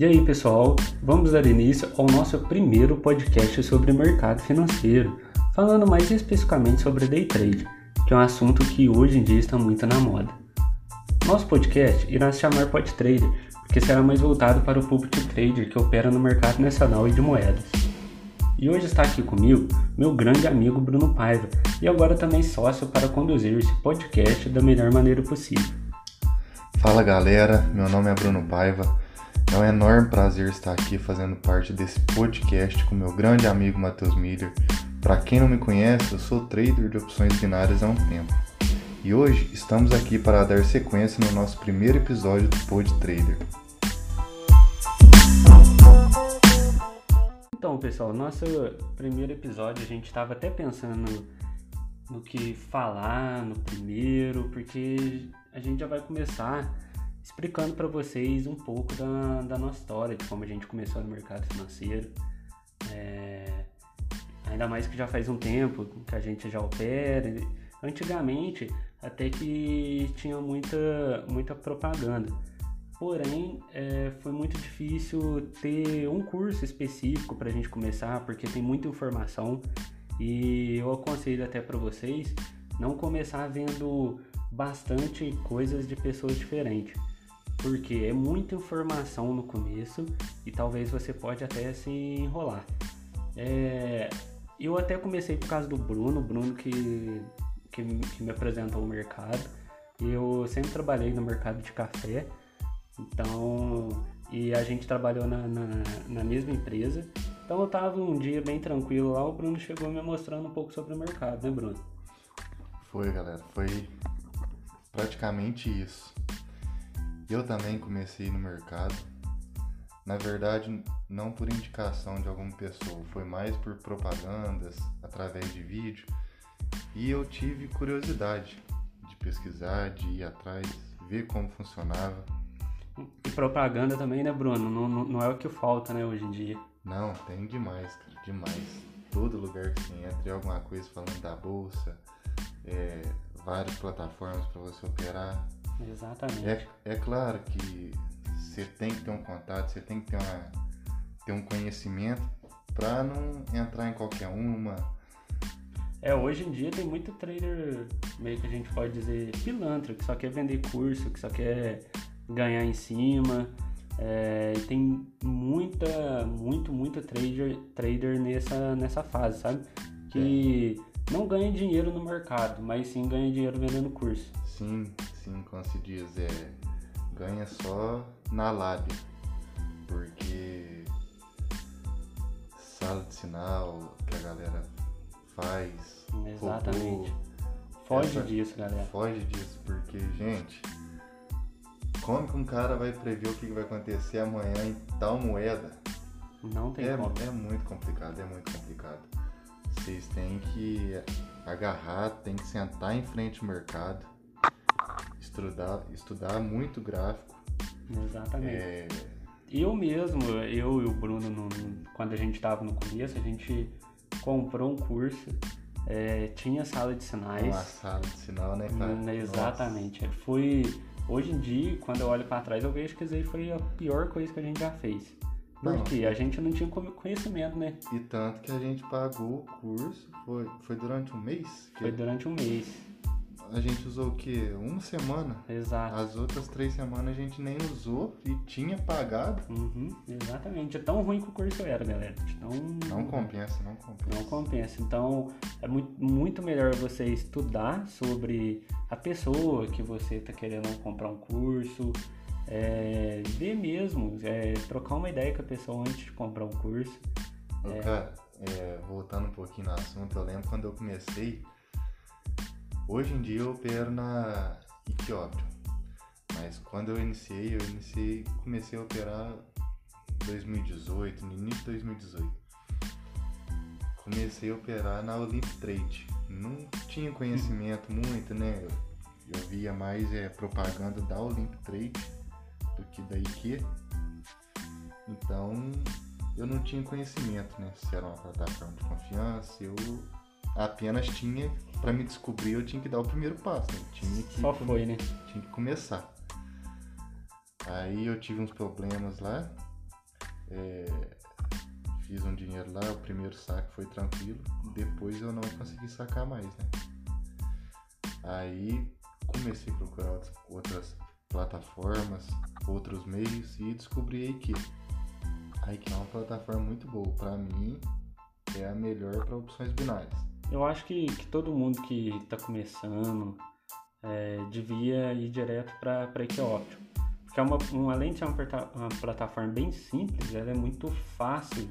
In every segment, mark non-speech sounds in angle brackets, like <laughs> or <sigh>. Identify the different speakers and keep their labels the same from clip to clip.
Speaker 1: E aí, pessoal, vamos dar início ao nosso primeiro podcast sobre mercado financeiro, falando mais especificamente sobre day trade, que é um assunto que hoje em dia está muito na moda. Nosso podcast irá se chamar Pod Trader, porque será mais voltado para o público trader que opera no mercado nacional e de moedas. E hoje está aqui comigo meu grande amigo Bruno Paiva, e agora também sócio para conduzir esse podcast da melhor maneira possível.
Speaker 2: Fala galera, meu nome é Bruno Paiva. É um enorme prazer estar aqui fazendo parte desse podcast com meu grande amigo Matheus Miller. Para quem não me conhece, eu sou trader de opções binárias há um tempo. E hoje estamos aqui para dar sequência no nosso primeiro episódio do Pod Trader.
Speaker 1: Então, pessoal, nosso primeiro episódio a gente estava até pensando no que falar no primeiro, porque a gente já vai começar explicando para vocês um pouco da, da, nossa história, de como a gente começou no mercado financeiro. É, ainda mais que já faz um tempo que a gente já opera. Antigamente, até que tinha muita, muita propaganda. Porém, é, foi muito difícil ter um curso específico para a gente começar, porque tem muita informação. E eu aconselho até para vocês não começar vendo bastante coisas de pessoas diferentes porque é muita informação no começo e talvez você pode até se enrolar. É, eu até comecei por causa do Bruno, Bruno que, que, que, me apresentou o mercado. Eu sempre trabalhei no mercado de café, então e a gente trabalhou na, na, na mesma empresa. Então eu tava um dia bem tranquilo lá, o Bruno chegou me mostrando um pouco sobre o mercado, né Bruno?
Speaker 2: Foi galera, foi praticamente isso. Eu também comecei no mercado. Na verdade, não por indicação de alguma pessoa, foi mais por propagandas, através de vídeo. E eu tive curiosidade de pesquisar, de ir atrás, ver como funcionava.
Speaker 1: E propaganda também, né, Bruno? Não, não é o que falta, né, hoje em dia.
Speaker 2: Não, tem demais, cara, demais. Todo lugar que você entra é alguma coisa falando da bolsa, é, várias plataformas para você operar.
Speaker 1: Exatamente.
Speaker 2: É, é claro que você tem que ter um contato, você tem que ter, uma, ter um conhecimento para não entrar em qualquer uma.
Speaker 1: É, hoje em dia tem muito trader, meio que a gente pode dizer, pilantra, que só quer vender curso, que só quer ganhar em cima. É, tem muita, muito, muito trader, trader nessa, nessa fase, sabe? Que é. Não ganha dinheiro no mercado, mas sim ganha dinheiro vendendo curso.
Speaker 2: Sim, sim, como se diz, é, ganha só na lábia, porque sala de sinal que a galera faz.
Speaker 1: Exatamente. Robô, foge essa, disso, galera.
Speaker 2: Foge disso, porque, gente, como que um cara vai prever o que vai acontecer amanhã em tal moeda?
Speaker 1: Não tem
Speaker 2: é,
Speaker 1: como.
Speaker 2: É muito complicado, é muito complicado. Vocês têm que agarrar, tem que sentar em frente ao mercado, estudar, estudar muito gráfico.
Speaker 1: Exatamente. É... Eu mesmo, eu e o Bruno, no, quando a gente estava no começo, a gente comprou um curso, é, tinha sala de sinais.
Speaker 2: Uma sala de sinal, né, cara?
Speaker 1: Hum, exatamente. Nossa. Foi. Hoje em dia, quando eu olho para trás, eu vejo que isso aí foi a pior coisa que a gente já fez. Porque a gente não tinha conhecimento, né?
Speaker 2: E tanto que a gente pagou o curso, foi, foi durante um mês?
Speaker 1: Foi durante um mês
Speaker 2: a gente usou o quê? Uma semana?
Speaker 1: Exato.
Speaker 2: As outras três semanas a gente nem usou e tinha pagado.
Speaker 1: Uhum, exatamente. É tão ruim que o curso era, galera. Então,
Speaker 2: não compensa, não compensa.
Speaker 1: Não compensa. Então, é muito, muito melhor você estudar sobre a pessoa que você está querendo comprar um curso. É, ver mesmo, é, trocar uma ideia com a pessoa antes de comprar um curso.
Speaker 2: É... Cara, voltando um pouquinho no assunto, eu lembro quando eu comecei, Hoje em dia eu opero na Etiópia, mas quando eu iniciei, eu iniciei, comecei a operar em 2018, no início de 2018. Comecei a operar na Olymp Trade. Não tinha conhecimento muito, né? Eu via mais é, propaganda da Olymp Trade do que da IQ. Então eu não tinha conhecimento, né? Se era uma plataforma de confiança, eu apenas tinha para me descobrir, eu tinha que dar o primeiro passo. Né? Tinha que
Speaker 1: Só foi, né?
Speaker 2: Tinha que começar. Aí eu tive uns problemas lá É, fiz um dinheiro lá, o primeiro saque foi tranquilo, depois eu não consegui sacar mais, né? Aí comecei a procurar outras plataformas, outros meios e descobri a Equipe. A Equipe é uma plataforma muito boa, para mim é a melhor para opções binárias.
Speaker 1: Eu acho que, que todo mundo que está começando é, devia ir direto para a Equioption. Porque é uma, uma, além de ser uma, uma plataforma bem simples, ela é muito fácil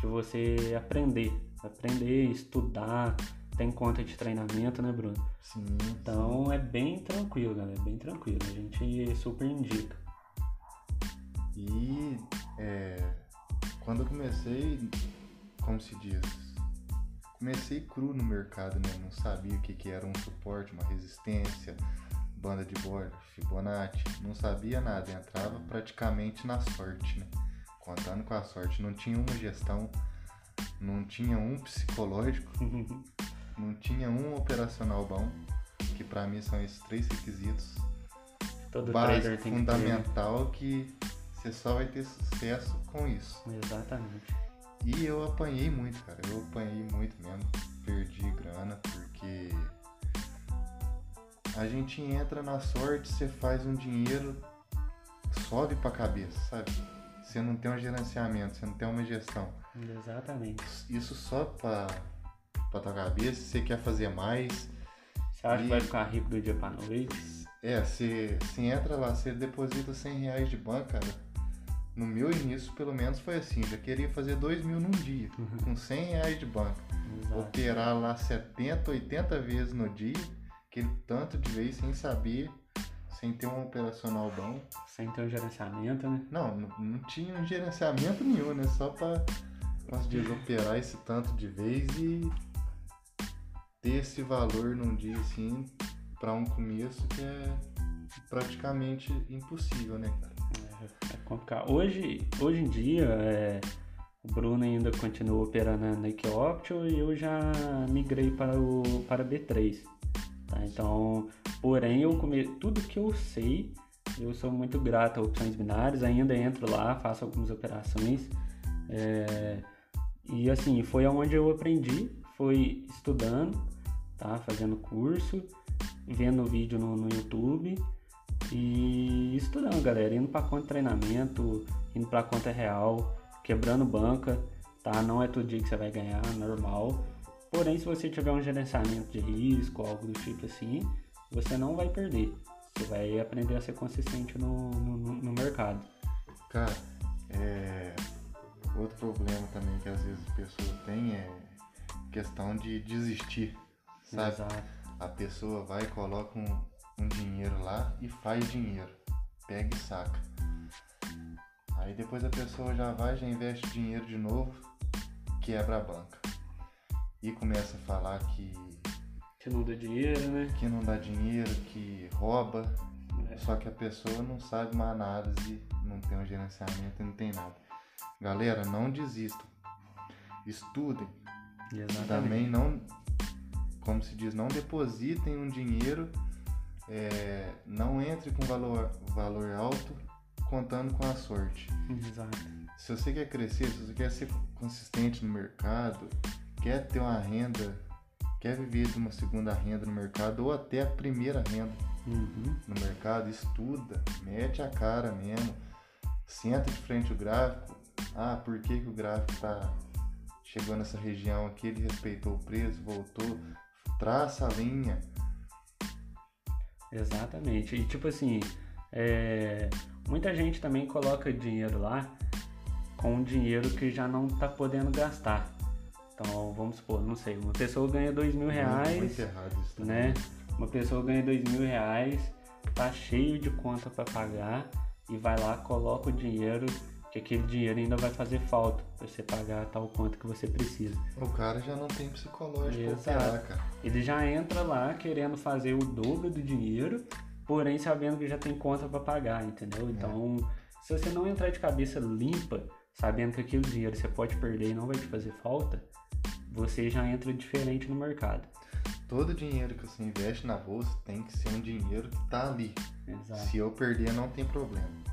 Speaker 1: de você aprender. Aprender, estudar, tem conta de treinamento, né, Bruno?
Speaker 2: Sim.
Speaker 1: Então sim. é bem tranquilo, galera. É bem tranquilo. A gente super indica.
Speaker 2: E é, quando eu comecei, como se diz, comecei cru no mercado, né? Não sabia o que, que era um suporte, uma resistência, banda de borda, Fibonacci, não sabia nada, entrava praticamente na sorte, né? Contando com a sorte, não tinha uma gestão, não tinha um psicológico, <laughs> não tinha um operacional bom, que para mim são esses três requisitos.
Speaker 1: Todo
Speaker 2: básico, fundamental que, que você só vai ter sucesso com isso.
Speaker 1: Exatamente.
Speaker 2: E eu apanhei muito, cara. Eu apanhei muito mesmo. Perdi grana porque a gente entra na sorte, você faz um dinheiro, sobe pra cabeça, sabe? Você não tem um gerenciamento, você não tem uma gestão.
Speaker 1: Exatamente.
Speaker 2: Isso só pra, pra tua cabeça, você quer fazer mais.
Speaker 1: Você acha e... que vai ficar rico do dia pra noite?
Speaker 2: É, você, você entra lá, você deposita 100 reais de banco, cara no meu início, pelo menos, foi assim. Já queria fazer 2 mil num dia, uhum. com 100 reais de banco. Exato. Operar lá 70, 80 vezes no dia, aquele tanto de vez sem saber, sem ter um operacional bom.
Speaker 1: Sem ter um gerenciamento, né?
Speaker 2: Não, não, não tinha um gerenciamento nenhum, né? Só para, posso dizer, operar esse tanto de vez e ter esse valor num dia assim, para um começo que é praticamente impossível, né, cara?
Speaker 1: É complicado. Hoje, hoje em dia, é, o Bruno ainda continua operando na Nike Option e eu já migrei para o para B3. Tá? Então, porém, eu come... tudo que eu sei, eu sou muito grato a opções binárias, ainda entro lá, faço algumas operações. É... E assim, foi onde eu aprendi, foi estudando, tá? fazendo curso, vendo vídeo no, no YouTube e estudando, galera, indo para conta de treinamento, indo para conta real, quebrando banca, tá? Não é todo dia que você vai ganhar, normal. Porém, se você tiver um gerenciamento de risco, algo do tipo assim, você não vai perder. Você vai aprender a ser consistente no, no, no mercado.
Speaker 2: Cara, é... outro problema também que às vezes as pessoas têm é questão de desistir, sabe? Exato. A pessoa vai coloca um, um dinheiro lá e faz dinheiro. Pega e saca. Aí depois a pessoa já vai, já investe dinheiro de novo, quebra a banca. E começa a falar que.
Speaker 1: Que não dá dinheiro, né?
Speaker 2: Que não dá dinheiro, que rouba. É. Só que a pessoa não sabe uma análise, não tem um gerenciamento, não tem nada. Galera, não desistam. Estudem.
Speaker 1: Exatamente.
Speaker 2: Também não, como se diz, não depositem um dinheiro é, não entre com valor, valor alto contando com a sorte.
Speaker 1: Exato.
Speaker 2: Se você quer crescer, se você quer ser consistente no mercado, quer ter uma renda, quer viver de uma segunda renda no mercado ou até a primeira renda
Speaker 1: uhum.
Speaker 2: no mercado, estuda, mete a cara mesmo, senta de frente o gráfico. Ah, por que, que o gráfico está chegando nessa região aqui? Ele respeitou o preço, voltou, traça a linha
Speaker 1: Exatamente. E tipo assim, é... muita gente também coloca dinheiro lá com dinheiro que já não tá podendo gastar. Então, vamos supor, não sei, uma pessoa ganha dois mil reais, né? Uma pessoa ganha dois mil reais, tá cheio de conta para pagar e vai lá, coloca o dinheiro que aquele dinheiro ainda vai fazer falta para você pagar tal quanto que você precisa.
Speaker 2: O cara já não tem psicológico Exato. cara.
Speaker 1: Ele já entra lá querendo fazer o dobro do dinheiro, porém sabendo que já tem conta para pagar, entendeu? É. Então, é. se você não entrar de cabeça limpa, sabendo que aquele dinheiro você pode perder e não vai te fazer falta, você já entra diferente no mercado.
Speaker 2: Todo dinheiro que você investe na bolsa tem que ser um dinheiro que está ali.
Speaker 1: Exato.
Speaker 2: Se eu perder, não tem problema.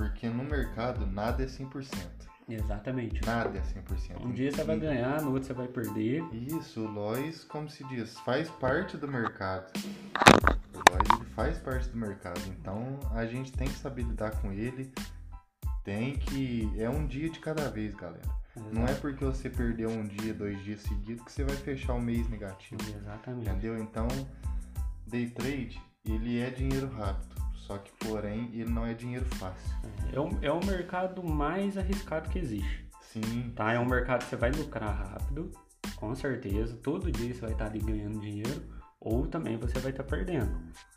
Speaker 2: Porque no mercado nada é 100%.
Speaker 1: Exatamente.
Speaker 2: Nada é 100%.
Speaker 1: Um dia você vai ganhar, no outro você vai perder.
Speaker 2: Isso, o Lois, como se diz, faz parte do mercado. O Lois ele faz parte do mercado. Então a gente tem que saber lidar com ele. Tem que. É um dia de cada vez, galera. Não é porque você perdeu um dia, dois dias seguidos que você vai fechar o mês negativo.
Speaker 1: Exatamente.
Speaker 2: Entendeu? Então, day trade, ele é dinheiro rápido. Só que, porém, ele não é dinheiro fácil.
Speaker 1: É o, é o mercado mais arriscado que existe.
Speaker 2: Sim.
Speaker 1: Tá? É um mercado que você vai lucrar rápido, com certeza. Todo dia você vai estar ali ganhando dinheiro, ou também você vai estar perdendo.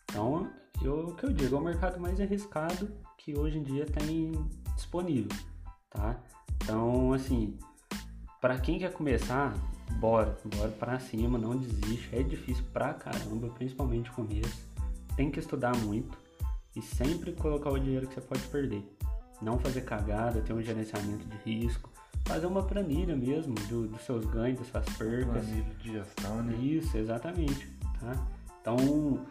Speaker 1: Então, eu, o que eu digo, é o mercado mais arriscado que hoje em dia tem disponível, tá? Então, assim, para quem quer começar, bora, bora para cima, não desiste. É difícil pra caramba, principalmente no começo. Tem que estudar muito e sempre colocar o dinheiro que você pode perder. Não fazer cagada, ter um gerenciamento de risco, fazer uma planilha mesmo do, dos seus ganhos, das suas percas.
Speaker 2: Planilha de gestão, né?
Speaker 1: Isso, exatamente. Tá? Então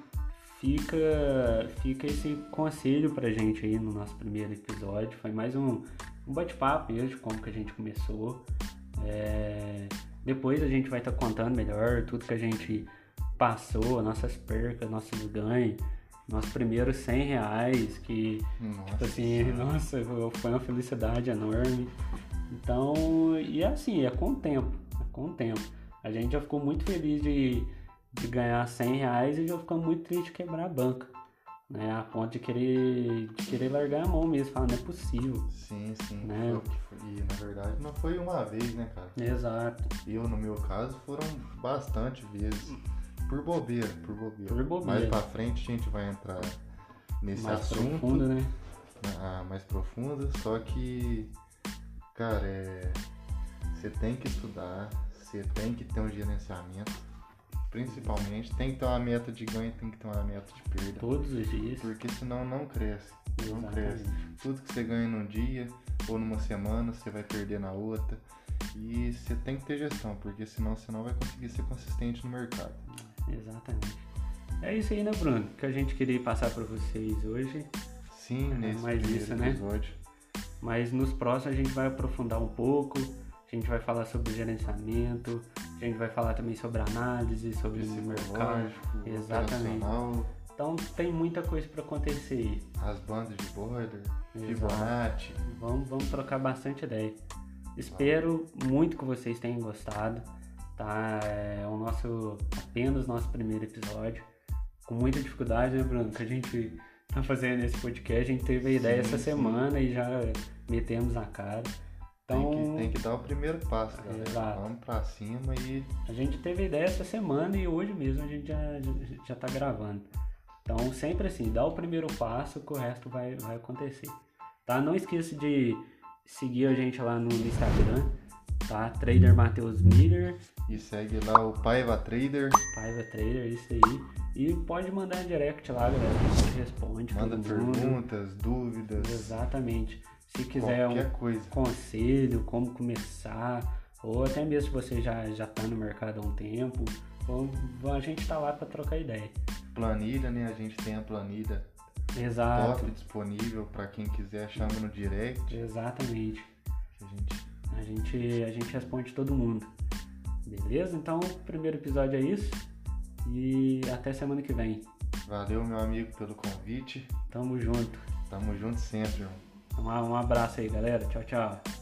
Speaker 1: fica, fica esse conselho pra gente aí no nosso primeiro episódio. Foi mais um, um bate-papo mesmo de como que a gente começou. É, depois a gente vai estar tá contando melhor tudo que a gente passou, nossas percas, nossos ganhos, nossos primeiros 100 reais, que,
Speaker 2: Nossa.
Speaker 1: tipo assim, nossa, foi uma felicidade enorme. Então, e é assim, é com o tempo, é com o tempo. A gente já ficou muito feliz de, de ganhar 100 reais e já ficou muito triste de quebrar a banca né? A ponto de querer, de querer largar a mão mesmo, falar, não é possível.
Speaker 2: Sim, sim.
Speaker 1: Né?
Speaker 2: Foi. E na verdade não foi uma vez, né, cara?
Speaker 1: Exato.
Speaker 2: Eu, no meu caso, foram bastante vezes. Por bobeira, por bobeira.
Speaker 1: Por bobeira.
Speaker 2: Mais pra frente a gente vai entrar nesse
Speaker 1: Mais
Speaker 2: assunto.
Speaker 1: profundo, né?
Speaker 2: ah, mais profundo, só que, cara, é, você tem que estudar, você tem que ter um gerenciamento, principalmente, tem que ter uma meta de ganho, tem que ter uma meta de perda,
Speaker 1: Todos os dias.
Speaker 2: porque senão não cresce, não
Speaker 1: Exatamente.
Speaker 2: cresce. Tudo que você ganha num dia ou numa semana, você vai perder na outra. E você tem que ter gestão, porque senão você não vai conseguir ser consistente no mercado.
Speaker 1: Exatamente. É isso aí, né, Bruno? Que a gente queria passar para vocês hoje.
Speaker 2: Sim,
Speaker 1: É,
Speaker 2: nesse
Speaker 1: mais isso, né?
Speaker 2: episódio.
Speaker 1: Mas nos próximos a gente vai aprofundar um pouco. A gente vai falar sobre gerenciamento. A gente vai falar também sobre análise, sobre o mercado. Exatamente. Então tem muita coisa para acontecer aí.
Speaker 2: as bandas de
Speaker 1: Exato.
Speaker 2: Fibonacci.
Speaker 1: Vamos, vamos trocar bastante ideia. Espero muito que vocês tenham gostado. Tá? É o nosso apenas nosso primeiro episódio. Com muita dificuldade, né, Bruno? Que a gente tá fazendo esse podcast. A gente teve a ideia
Speaker 2: Sim,
Speaker 1: essa
Speaker 2: sim.
Speaker 1: semana e já metemos a cara. Então,
Speaker 2: Tem, que, tem que dar o primeiro passo, galera.
Speaker 1: Exato.
Speaker 2: Vamos pra cima e
Speaker 1: a gente teve a ideia essa semana e hoje mesmo a gente já, já, já tá gravando. Então, sempre assim, dá o primeiro passo que o resto vai, vai acontecer. Tá? Não esqueça de seguir a gente lá no Instagram, tá? Trader Matheus Miller,
Speaker 2: E segue lá o Paiva Trader.
Speaker 1: Paiva Trader, isso aí. E pode mandar direct lá, galera. A gente responde
Speaker 2: Manda perguntas, dúvidas,
Speaker 1: Exatamente. Se quiser um
Speaker 2: coisa.
Speaker 1: conselho, como começar, ou até mesmo se você já, já tá no mercado há um tempo, a gente tá lá para trocar ideia.
Speaker 2: Planilha, né? A gente tem a planilha
Speaker 1: Exato.
Speaker 2: top disponível pra quem quiser, chama no direct.
Speaker 1: Exatamente.
Speaker 2: a gente
Speaker 1: A gente, a gente responde todo mundo. Beleza? Então, o primeiro episódio é isso. E até semana que vem.
Speaker 2: Valeu, meu amigo, pelo convite.
Speaker 1: Tamo junto.
Speaker 2: Tamo junto sempre, irmão.
Speaker 1: Um, um abraço aí, galera. Tchau, tchau.